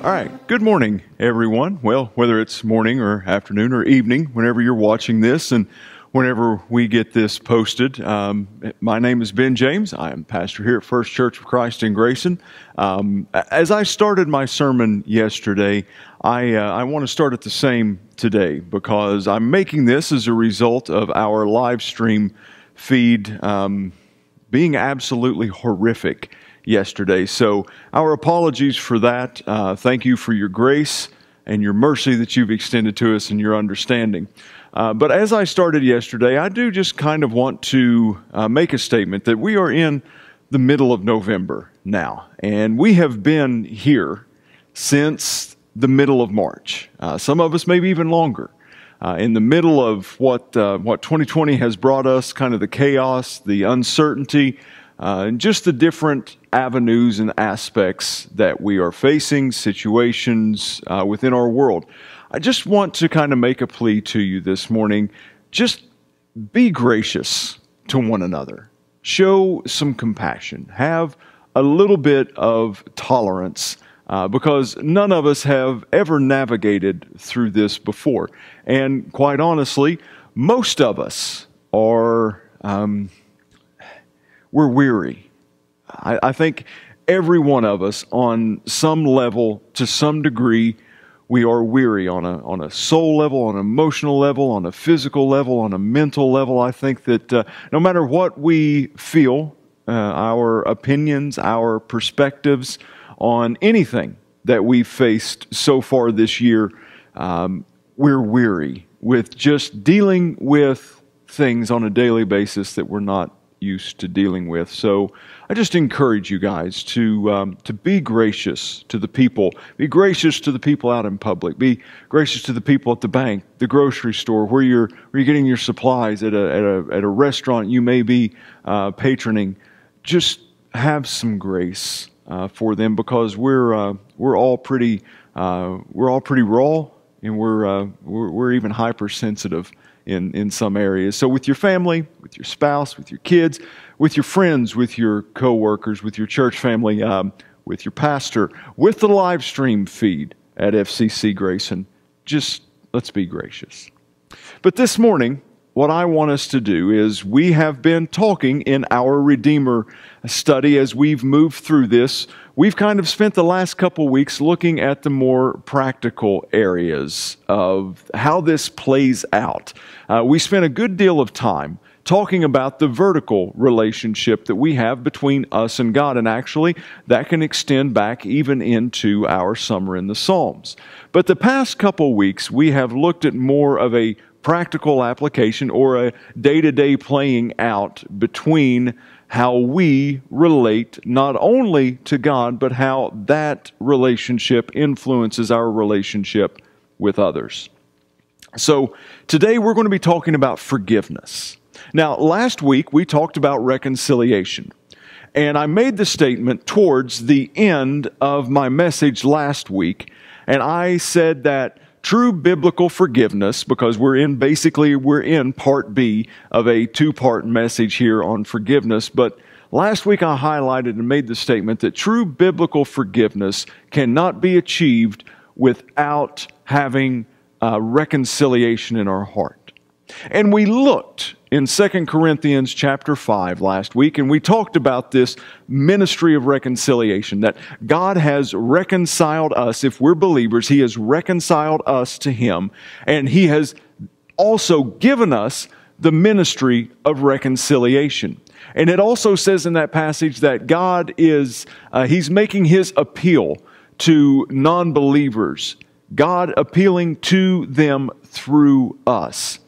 All right. Good morning, everyone. Well, whether it's morning or afternoon or evening, whenever you're watching this and whenever we get this posted, um, my name is Ben James. I am pastor here at First Church of Christ in Grayson. Um, as I started my sermon yesterday, I, uh, I want to start at the same today because I'm making this as a result of our live stream feed um, being absolutely horrific yesterday. So, our apologies for that. Uh, thank you for your grace and your mercy that you've extended to us and your understanding. Uh, but as I started yesterday, I do just kind of want to uh, make a statement that we are in the middle of November now, and we have been here since the middle of March. Uh, some of us maybe even longer. Uh, in the middle of what uh, what 2020 has brought us, kind of the chaos, the uncertainty, uh, and just the different avenues and aspects that we are facing, situations uh, within our world. I just want to kind of make a plea to you this morning. Just be gracious to one another, show some compassion, have a little bit of tolerance. Uh, because none of us have ever navigated through this before. And quite honestly, most of us are um, we're weary. I, I think every one of us, on some level, to some degree, we are weary on a, on a soul level, on an emotional level, on a physical level, on a mental level. I think that uh, no matter what we feel, uh, our opinions, our perspectives on anything that we've faced so far this year, um, we're weary with just dealing with things on a daily basis that we're not used to dealing with. So I just encourage you guys to um, to be gracious to the people. Be gracious to the people out in public. Be gracious to the people at the bank, the grocery store, where you're where you're getting your supplies at a at a at a restaurant you may be uh, patroning. Just have some grace for them because we're uh, we're all pretty uh, we're all pretty raw and we're, uh, we're we're even hypersensitive in, in some areas. So, with your family, with your spouse, with your kids, with your friends, with your coworkers, with your church family, um, with your pastor, with the live stream feed at FCC Grayson, just let's be gracious. But this morning, what I want us to do is we have been talking in our Redeemer study as we've moved through this. We've kind of spent the last couple weeks looking at the more practical areas of how this plays out. Uh, we spent a good deal of time talking about the vertical relationship that we have between us and God. And actually, that can extend back even into our summer in the Psalms. But the past couple weeks, we have looked at more of a practical application or a day to day playing out between how we relate not only to God, but how that relationship influences our relationship with others. So, today we're going to be talking about forgiveness. Now, last week we talked about reconciliation. And I made the statement towards the end of my message last week. And I said that true biblical forgiveness, because we're in basically, we're in part B of a two part message here on forgiveness. But last week I highlighted and made the statement that true biblical forgiveness cannot be achieved without having uh, reconciliation in our heart. And we looked in 2 Corinthians chapter 5 last week, and we talked about this ministry of reconciliation that God has reconciled us. If we're believers, He has reconciled us to Him, and He has also given us the ministry of reconciliation. And it also says in that passage that God is, uh, He's making His appeal to non believers God appealing to them through us.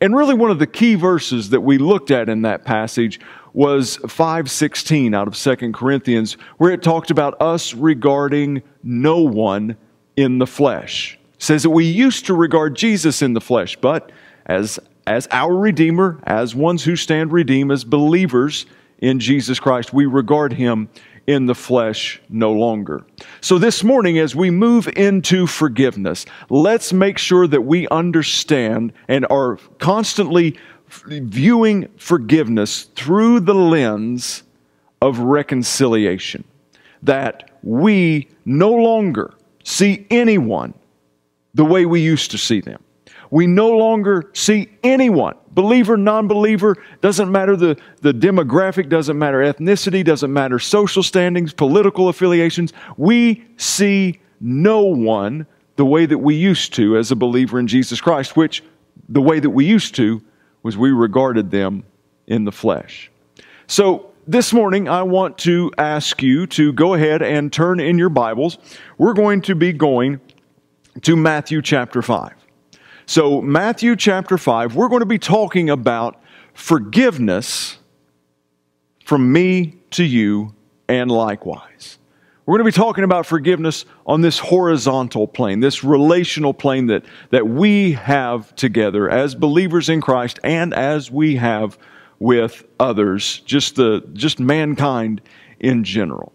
And really one of the key verses that we looked at in that passage was 516 out of 2 Corinthians where it talked about us regarding no one in the flesh. says that we used to regard Jesus in the flesh, but as, as our Redeemer, as ones who stand redeemed, as believers in Jesus Christ, we regard him in the flesh no longer. So, this morning, as we move into forgiveness, let's make sure that we understand and are constantly viewing forgiveness through the lens of reconciliation. That we no longer see anyone the way we used to see them. We no longer see anyone, believer, non believer, doesn't matter the, the demographic, doesn't matter ethnicity, doesn't matter social standings, political affiliations. We see no one the way that we used to as a believer in Jesus Christ, which the way that we used to was we regarded them in the flesh. So this morning, I want to ask you to go ahead and turn in your Bibles. We're going to be going to Matthew chapter 5. So, Matthew chapter 5, we're going to be talking about forgiveness from me to you and likewise. We're going to be talking about forgiveness on this horizontal plane, this relational plane that, that we have together as believers in Christ and as we have with others, just, the, just mankind in general.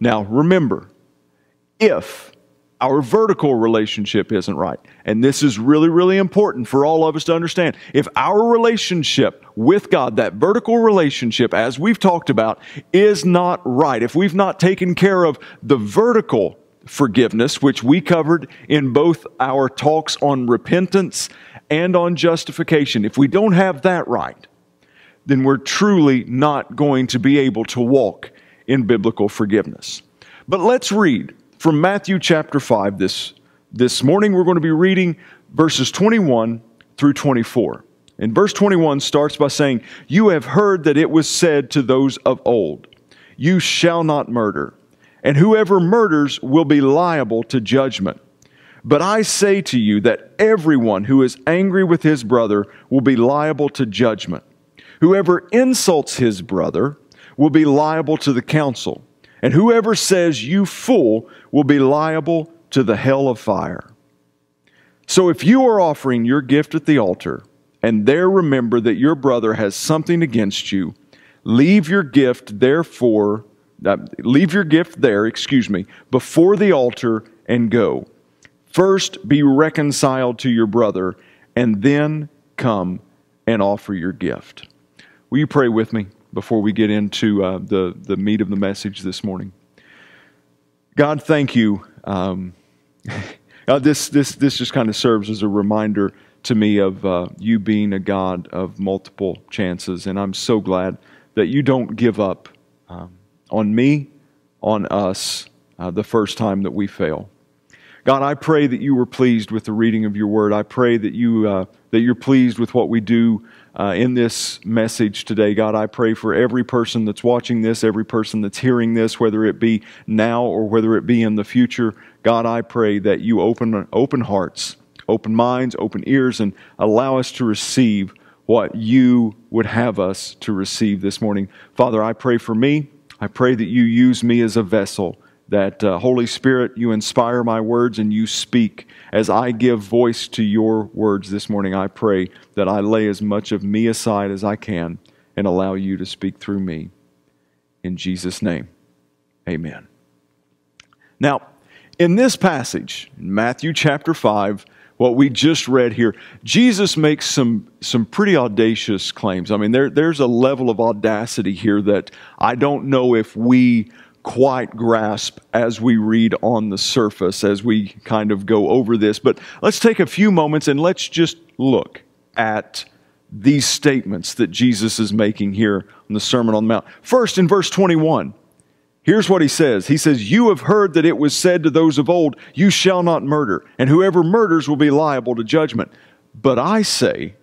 Now, remember, if our vertical relationship isn't right. And this is really, really important for all of us to understand. If our relationship with God, that vertical relationship, as we've talked about, is not right, if we've not taken care of the vertical forgiveness, which we covered in both our talks on repentance and on justification, if we don't have that right, then we're truly not going to be able to walk in biblical forgiveness. But let's read from Matthew chapter 5 this, this morning. We're going to be reading verses 21 through 24. And verse 21 starts by saying, You have heard that it was said to those of old, You shall not murder, and whoever murders will be liable to judgment. But I say to you that everyone who is angry with his brother will be liable to judgment. Whoever insults his brother will be liable to the council. And whoever says, You fool, will be liable to the hell of fire. So if you are offering your gift at the altar, and there remember that your brother has something against you, leave your gift therefore, uh, leave your gift there, excuse me, before the altar and go. First be reconciled to your brother, and then come and offer your gift. Will you pray with me? Before we get into uh, the, the meat of the message this morning. God, thank you. Um, this, this, this just kind of serves as a reminder to me of uh, you being a God of multiple chances. And I'm so glad that you don't give up um, on me, on us, uh, the first time that we fail. God, I pray that you were pleased with the reading of your word. I pray that, you, uh, that you're pleased with what we do uh, in this message today. God, I pray for every person that's watching this, every person that's hearing this, whether it be now or whether it be in the future. God, I pray that you open, open hearts, open minds, open ears, and allow us to receive what you would have us to receive this morning. Father, I pray for me. I pray that you use me as a vessel that uh, Holy Spirit, you inspire my words and you speak. As I give voice to your words this morning, I pray that I lay as much of me aside as I can and allow you to speak through me. In Jesus' name, amen. Now, in this passage, Matthew chapter 5, what we just read here, Jesus makes some, some pretty audacious claims. I mean, there, there's a level of audacity here that I don't know if we quite grasp as we read on the surface, as we kind of go over this. But let's take a few moments and let's just look at these statements that Jesus is making here on the Sermon on the Mount. First, in verse 21, here's what he says He says, You have heard that it was said to those of old, You shall not murder, and whoever murders will be liable to judgment. But I say,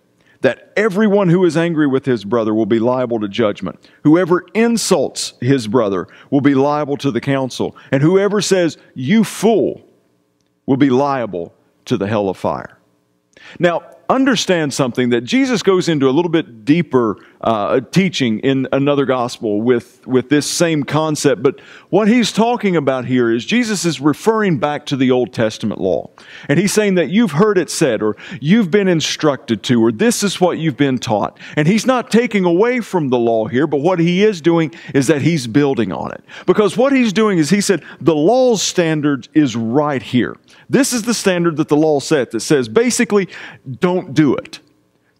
that everyone who is angry with his brother will be liable to judgment. Whoever insults his brother will be liable to the council. And whoever says, You fool, will be liable to the hell of fire. Now, understand something that Jesus goes into a little bit deeper uh, teaching in another gospel with, with this same concept. But what he's talking about here is Jesus is referring back to the Old Testament law. And he's saying that you've heard it said, or you've been instructed to, or this is what you've been taught. And he's not taking away from the law here, but what he is doing is that he's building on it. Because what he's doing is he said, the law's standard is right here. This is the standard that the law set that says basically, don't do it.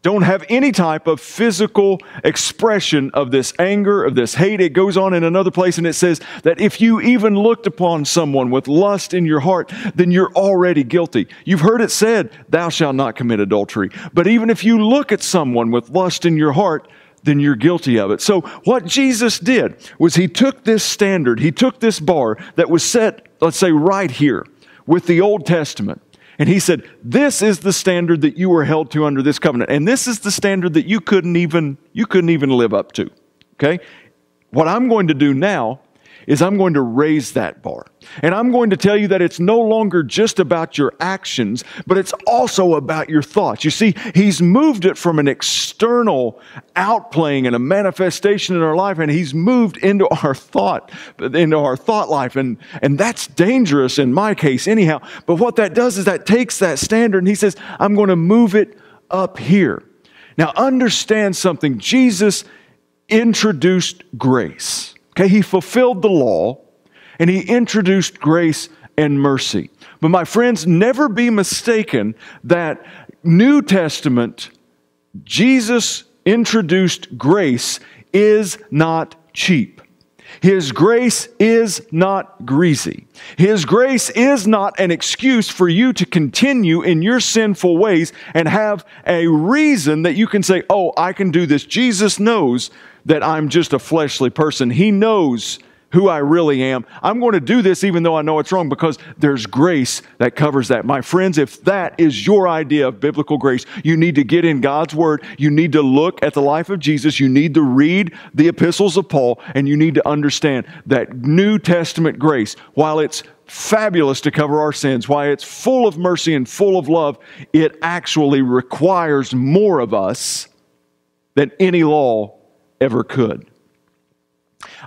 Don't have any type of physical expression of this anger, of this hate. It goes on in another place and it says that if you even looked upon someone with lust in your heart, then you're already guilty. You've heard it said, Thou shalt not commit adultery. But even if you look at someone with lust in your heart, then you're guilty of it. So, what Jesus did was he took this standard, he took this bar that was set, let's say, right here with the Old Testament. And he said, This is the standard that you were held to under this covenant. And this is the standard that you couldn't even, you couldn't even live up to. Okay? What I'm going to do now is I'm going to raise that bar. And I'm going to tell you that it's no longer just about your actions, but it's also about your thoughts. You see, he's moved it from an external outplaying and a manifestation in our life, and he's moved into our thought, into our thought life. And, and that's dangerous in my case, anyhow. But what that does is that takes that standard and he says, I'm going to move it up here. Now, understand something. Jesus introduced grace. Okay, he fulfilled the law and he introduced grace and mercy. But my friends, never be mistaken that New Testament, Jesus introduced grace is not cheap. His grace is not greasy. His grace is not an excuse for you to continue in your sinful ways and have a reason that you can say, Oh, I can do this. Jesus knows that I'm just a fleshly person. He knows who I really am. I'm going to do this even though I know it's wrong because there's grace that covers that. My friends, if that is your idea of biblical grace, you need to get in God's Word. You need to look at the life of Jesus. You need to read the epistles of Paul and you need to understand that New Testament grace, while it's fabulous to cover our sins, why it's full of mercy and full of love, it actually requires more of us than any law ever could.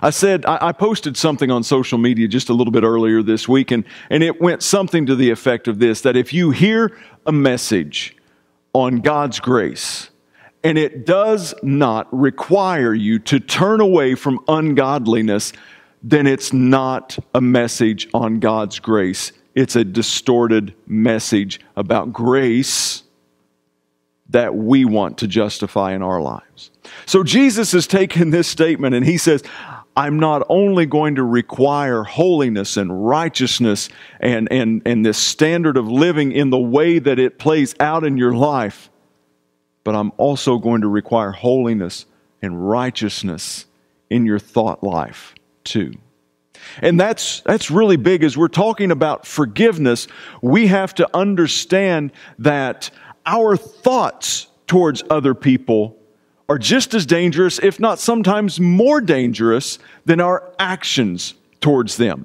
I said, I, posted something on social media just a little bit earlier this week, and, and it went something to the effect of this that if you hear a message on God's grace, and it does not require you to turn away from ungodliness, then it's not a message on God's grace. It's a distorted message about grace that we want to justify in our lives. So Jesus has taken this statement and he says, I'm not only going to require holiness and righteousness and, and, and this standard of living in the way that it plays out in your life, but I'm also going to require holiness and righteousness in your thought life too. And that's, that's really big as we're talking about forgiveness. We have to understand that our thoughts towards other people are just as dangerous, if not sometimes more dangerous, than our actions towards them.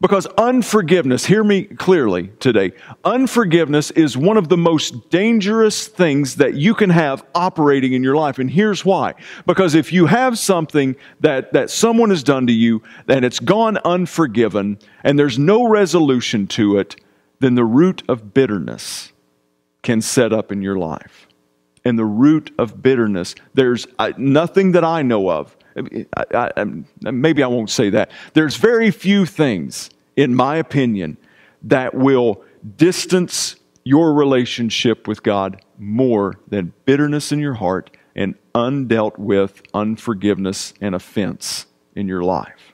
Because unforgiveness, hear me clearly today, unforgiveness is one of the most dangerous things that you can have operating in your life. And here's why. Because if you have something that, that someone has done to you and it's gone unforgiven and there's no resolution to it, then the root of bitterness can set up in your life. And the root of bitterness, there's nothing that I know of. I, I, maybe I won't say that. There's very few things, in my opinion, that will distance your relationship with God more than bitterness in your heart and undealt with unforgiveness and offense in your life.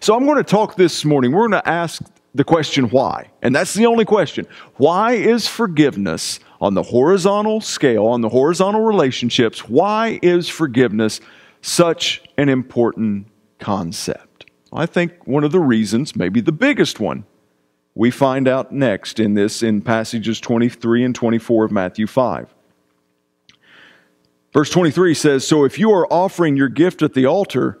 So I'm going to talk this morning. We're going to ask the question why. And that's the only question. Why is forgiveness on the horizontal scale, on the horizontal relationships, why is forgiveness such an important concept? I think one of the reasons, maybe the biggest one, we find out next in this in passages 23 and 24 of Matthew 5. Verse 23 says, So if you are offering your gift at the altar,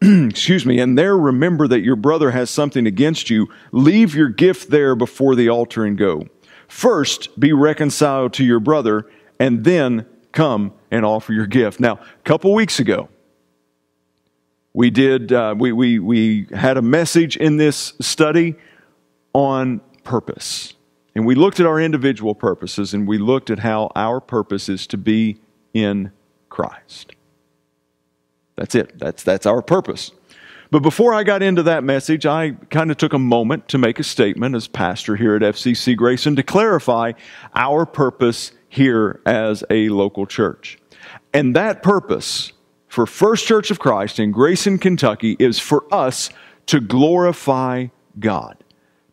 excuse me, and there remember that your brother has something against you, leave your gift there before the altar and go. First, be reconciled to your brother, and then come and offer your gift. Now, a couple weeks ago, we did uh, we, we, we had a message in this study on purpose and we looked at our individual purposes and we looked at how our purpose is to be in christ that's it. That's that's our purpose. But before i got into that message i kind of took a moment to make a statement as pastor here at fcc grayson to clarify our purpose here as a local church. And that purpose for First Church of Christ in Grayson, Kentucky is for us to glorify God,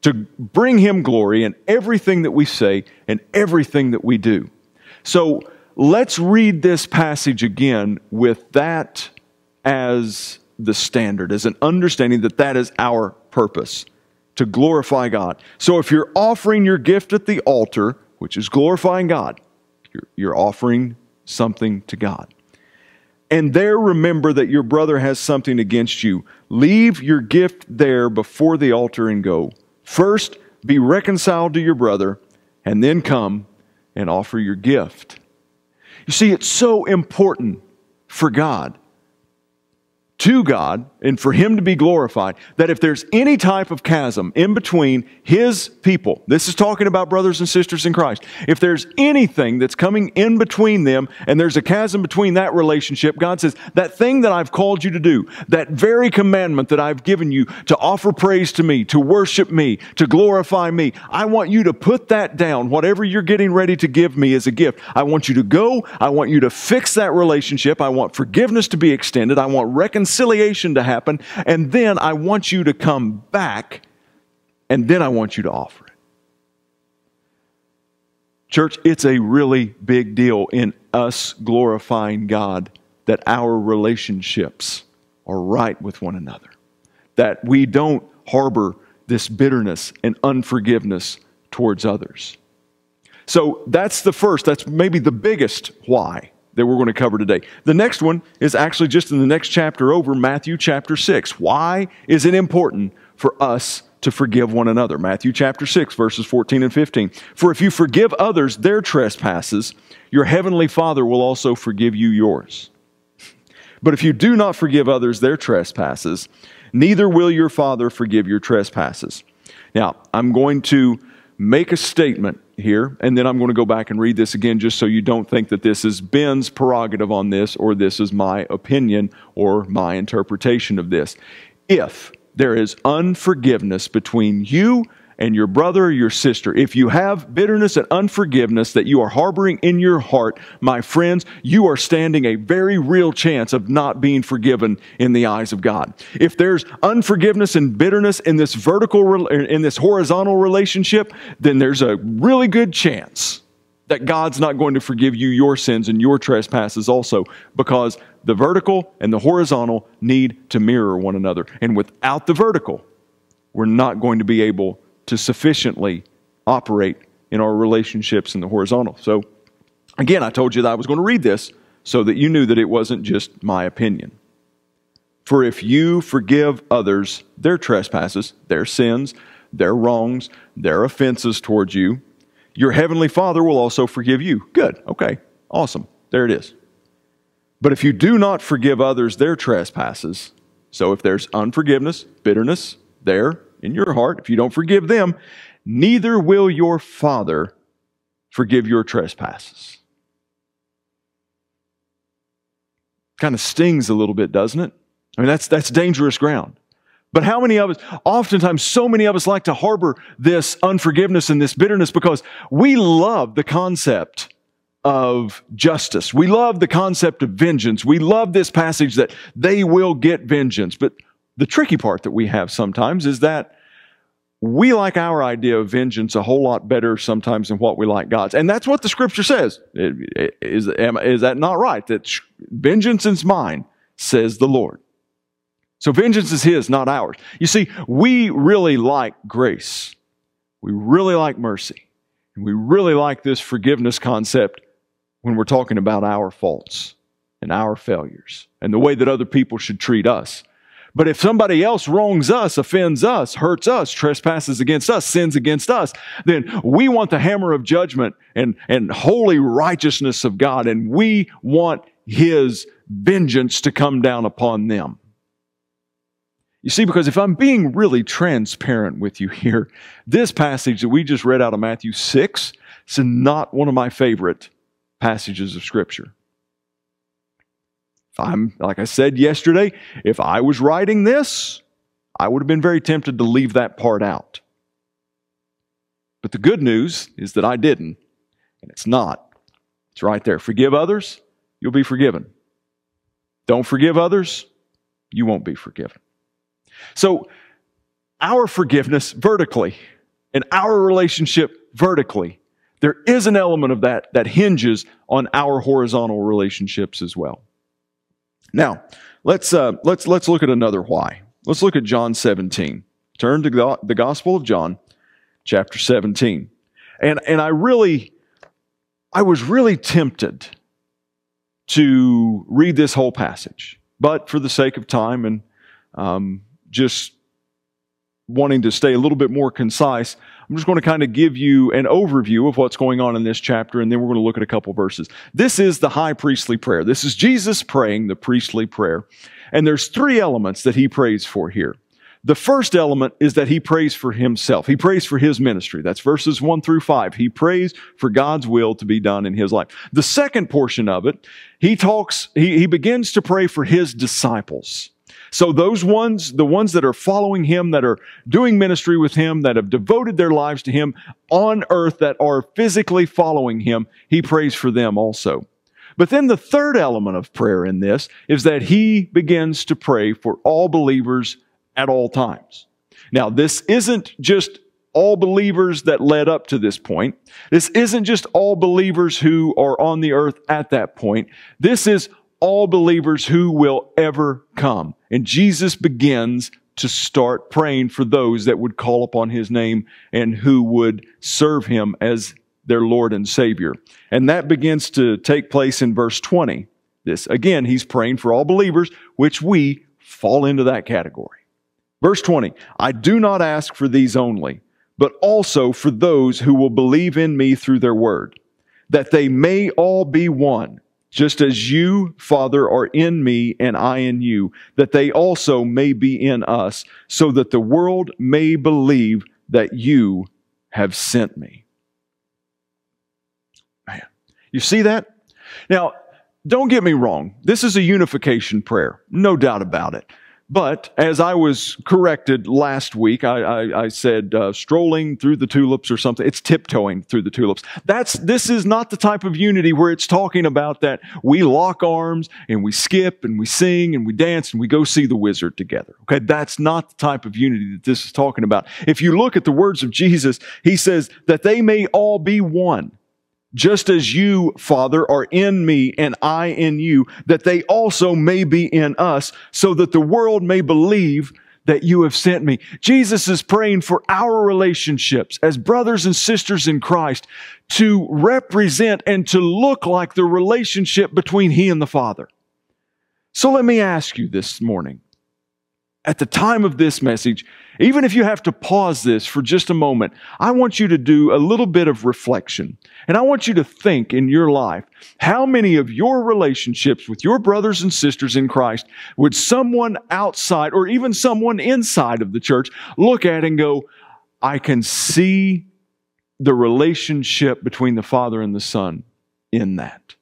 to bring Him glory in everything that we say and everything that we do. So let's read this passage again with that as the standard, as an understanding that that is our purpose, to glorify God. So if you're offering your gift at the altar, which is glorifying God, you're, you're offering something to God and there remember that your brother has something against you. Leave your gift there before the altar and go. First, be reconciled to your brother, and then come and offer your gift. You see, it's so important for God to God and for Him to be glorified, that if there's any type of chasm in between His people, this is talking about brothers and sisters in Christ, if there's anything that's coming in between them and there's a chasm between that relationship, God says, that thing that I've called you to do, that very commandment that I've given you to offer praise to me, to worship me, to glorify me, I want you to put that down, whatever you're getting ready to give me as a gift. I want you to go, I want you to fix that relationship, I want forgiveness to be extended, I want reconciliation reconciliation to happen, and then I want you to come back, and then I want you to offer it. Church, it's a really big deal in us glorifying God that our relationships are right with one another, that we don't harbor this bitterness and unforgiveness towards others. So that's the first, that's maybe the biggest why that we're going to cover today. The next one is actually just in the next chapter over, Matthew chapter 6. Why is it important for us to forgive one another? Matthew chapter 6, verses 14 and 15. For if you forgive others their trespasses, your heavenly Father will also forgive you yours. But if you do not forgive others their trespasses, neither will your Father forgive your trespasses. Now, I'm going to make a statement here, and then I'm going to go back and read this again just so you don't think that this is Ben's prerogative on this or this is my opinion or my interpretation of this. If there is unforgiveness between you and your brother or your sister, if you have bitterness and unforgiveness that you are harboring in your heart, my friends, you are standing a very real chance of not being forgiven in the eyes of God. If there's unforgiveness and bitterness in this vertical, in this horizontal relationship, then there's a really good chance that God's not going to forgive you your sins and your trespasses also because the vertical and the horizontal need to mirror one another. And without the vertical, we're not going to be able to sufficiently operate in our relationships in the horizontal. So, again, I told you that I was going to read this so that you knew that it wasn't just my opinion. For if you forgive others their trespasses, their sins, their wrongs, their offenses towards you, your heavenly Father will also forgive you. Good. Okay. Awesome. There it is. But if you do not forgive others their trespasses, so if there's unforgiveness, bitterness there, in your heart, if you don't forgive them, neither will your Father forgive your trespasses. Kind of stings a little bit, doesn't it? I mean, that's, that's dangerous ground. But how many of us, oftentimes, so many of us like to harbor this unforgiveness and this bitterness because we love the concept of justice. We love the concept of vengeance. We love this passage that they will get vengeance. But the tricky part that we have sometimes is that we like our idea of vengeance a whole lot better sometimes than what we like God's. And that's what the scripture says. Is, is that not right? That vengeance is mine, says the Lord. So vengeance is His, not ours. You see, we really like grace. We really like mercy. And we really like this forgiveness concept when we're talking about our faults and our failures and the way that other people should treat us. But if somebody else wrongs us, offends us, hurts us, trespasses against us, sins against us, then we want the hammer of judgment and, and holy righteousness of God, and we want His vengeance to come down upon them. You see, because if I'm being really transparent with you here, this passage that we just read out of Matthew 6 is not one of my favorite passages of Scripture. I'm, like I said yesterday, if I was writing this, I would have been very tempted to leave that part out. But the good news is that I didn't, and it's not. It's right there. Forgive others, you'll be forgiven. Don't forgive others, you won't be forgiven. So, our forgiveness vertically and our relationship vertically, there is an element of that that hinges on our horizontal relationships as well. Now, let's, uh, let's, let's look at another why. Let's look at John 17. Turn to the Gospel of John, chapter 17. And, and I really, I was really tempted to read this whole passage. But for the sake of time and um, just wanting to stay a little bit more concise, I'm just going to kind of give you an overview of what's going on in this chapter, and then we're going to look at a couple verses. This is the high priestly prayer. This is Jesus praying the priestly prayer. And there's three elements that he prays for here. The first element is that he prays for himself. He prays for his ministry. That's verses one through five. He prays for God's will to be done in his life. The second portion of it, he talks, he, he begins to pray for his disciples. So those ones, the ones that are following him, that are doing ministry with him, that have devoted their lives to him on earth, that are physically following him, he prays for them also. But then the third element of prayer in this is that he begins to pray for all believers at all times. Now, this isn't just all believers that led up to this point. This isn't just all believers who are on the earth at that point. This is all believers who will ever come. And Jesus begins to start praying for those that would call upon his name and who would serve him as their Lord and Savior. And that begins to take place in verse 20. This, again, he's praying for all believers, which we fall into that category. Verse 20, I do not ask for these only, but also for those who will believe in me through their word, that they may all be one just as you, Father, are in me and I in you, that they also may be in us, so that the world may believe that you have sent me. Man, you see that? Now, don't get me wrong. This is a unification prayer, no doubt about it. But as I was corrected last week, I, I, I said uh, strolling through the tulips or something. It's tiptoeing through the tulips. That's this is not the type of unity where it's talking about that we lock arms and we skip and we sing and we dance and we go see the wizard together. Okay, that's not the type of unity that this is talking about. If you look at the words of Jesus, he says that they may all be one just as you, Father, are in me and I in you, that they also may be in us, so that the world may believe that you have sent me. Jesus is praying for our relationships as brothers and sisters in Christ to represent and to look like the relationship between He and the Father. So let me ask you this morning at the time of this message, even if you have to pause this for just a moment, I want you to do a little bit of reflection. And I want you to think in your life, how many of your relationships with your brothers and sisters in Christ would someone outside or even someone inside of the church look at and go, I can see the relationship between the Father and the Son in that.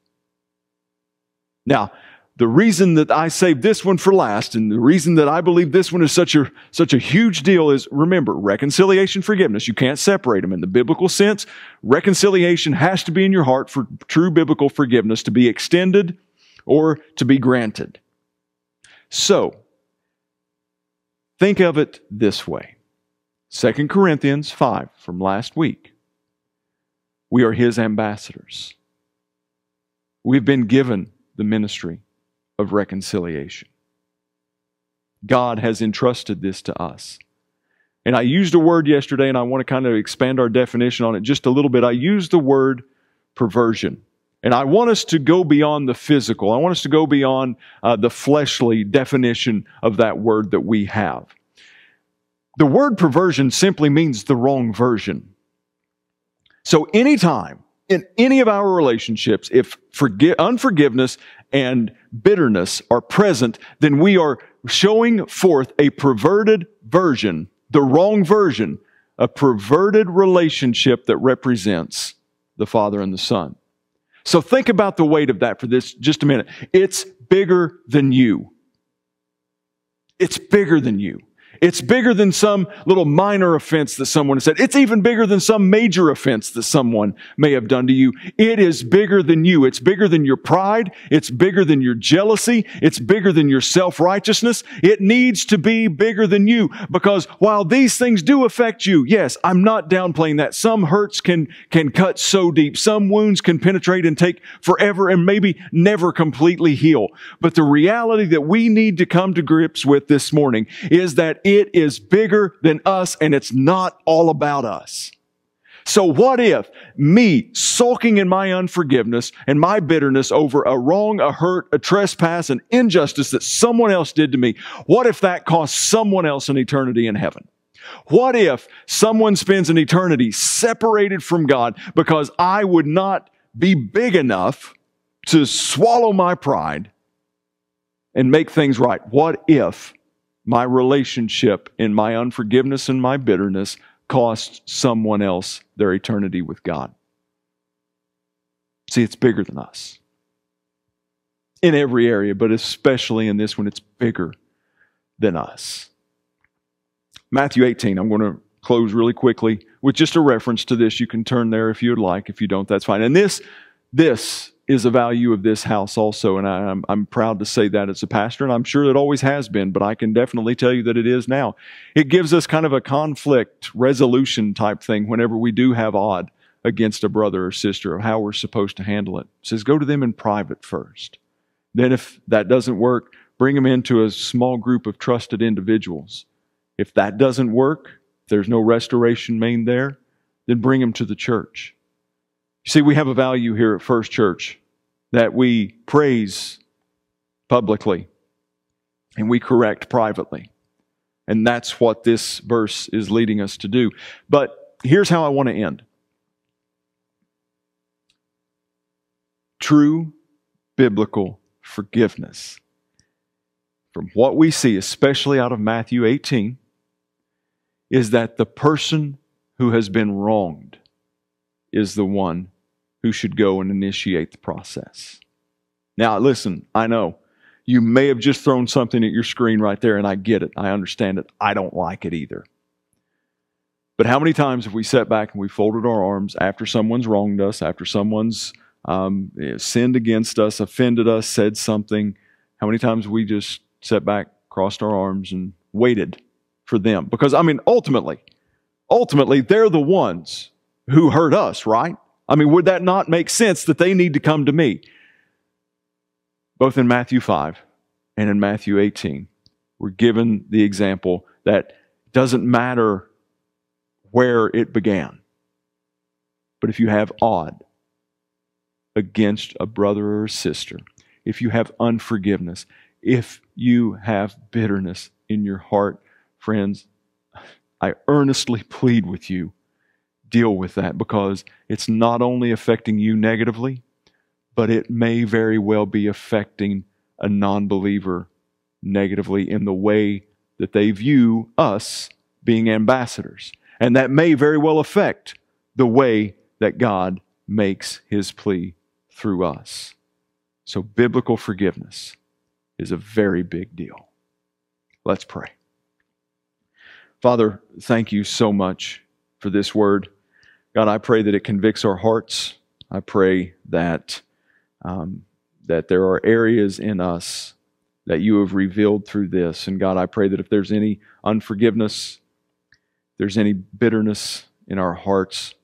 Now, the reason that I saved this one for last and the reason that I believe this one is such a, such a huge deal is remember, reconciliation, forgiveness. You can't separate them in the biblical sense. Reconciliation has to be in your heart for true biblical forgiveness to be extended or to be granted. So, think of it this way. 2 Corinthians 5 from last week. We are his ambassadors. We've been given the ministry of reconciliation. God has entrusted this to us. And I used a word yesterday, and I want to kind of expand our definition on it just a little bit. I used the word perversion. And I want us to go beyond the physical. I want us to go beyond uh, the fleshly definition of that word that we have. The word perversion simply means the wrong version. So anytime in any of our relationships, if forgi- unforgiveness and bitterness are present, then we are showing forth a perverted version, the wrong version, a perverted relationship that represents the Father and the Son. So think about the weight of that for this just a minute. It's bigger than you. It's bigger than you. It's bigger than some little minor offense that someone said. It's even bigger than some major offense that someone may have done to you. It is bigger than you. It's bigger than your pride. It's bigger than your jealousy. It's bigger than your self-righteousness. It needs to be bigger than you because while these things do affect you, yes, I'm not downplaying that. Some hurts can, can cut so deep. Some wounds can penetrate and take forever and maybe never completely heal. But the reality that we need to come to grips with this morning is that it is bigger than us and it's not all about us. So what if me sulking in my unforgiveness and my bitterness over a wrong, a hurt, a trespass, an injustice that someone else did to me, what if that cost someone else an eternity in heaven? What if someone spends an eternity separated from God because I would not be big enough to swallow my pride and make things right? What if my relationship and my unforgiveness and my bitterness cost someone else their eternity with God. See, it's bigger than us. In every area, but especially in this one, it's bigger than us. Matthew 18, I'm going to close really quickly with just a reference to this. You can turn there if you would like. If you don't, that's fine. And this, this is a value of this house also. And I, am I'm proud to say that as a pastor, and I'm sure it always has been, but I can definitely tell you that it is now. It gives us kind of a conflict resolution type thing whenever we do have odd against a brother or sister of how we're supposed to handle it. it says go to them in private first. Then if that doesn't work, bring them into a small group of trusted individuals. If that doesn't work, if there's no restoration made there, then bring them to the church. You see, we have a value here at First Church that we praise publicly and we correct privately. And that's what this verse is leading us to do. But here's how I want to end true biblical forgiveness. From what we see, especially out of Matthew 18, is that the person who has been wronged is the one who should go and initiate the process. Now, listen, I know you may have just thrown something at your screen right there, and I get it. I understand it. I don't like it either. But how many times have we sat back and we folded our arms after someone's wronged us, after someone's um, sinned against us, offended us, said something? How many times we just sat back, crossed our arms, and waited for them? Because, I mean, ultimately, ultimately, they're the ones who hurt us, right? I mean, would that not make sense that they need to come to me? Both in Matthew 5 and in Matthew 18, we're given the example that doesn't matter where it began. But if you have odd against a brother or sister, if you have unforgiveness, if you have bitterness in your heart, friends, I earnestly plead with you deal with that because it's not only affecting you negatively, but it may very well be affecting a non believer negatively in the way that they view us being ambassadors. And that may very well affect the way that God makes his plea through us. So, biblical forgiveness is a very big deal. Let's pray. Father, thank you so much for this word. God, I pray that it convicts our hearts. I pray that um, that there are areas in us that you have revealed through this. And God, I pray that if there's any unforgiveness, there's any bitterness in our hearts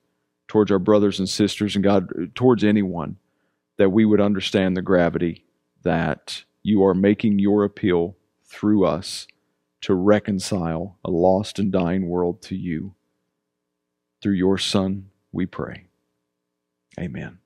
towards our brothers and sisters, and God, towards anyone, that we would understand the gravity that you are making your appeal through us to reconcile a lost and dying world to you. Through your Son, we pray. Amen.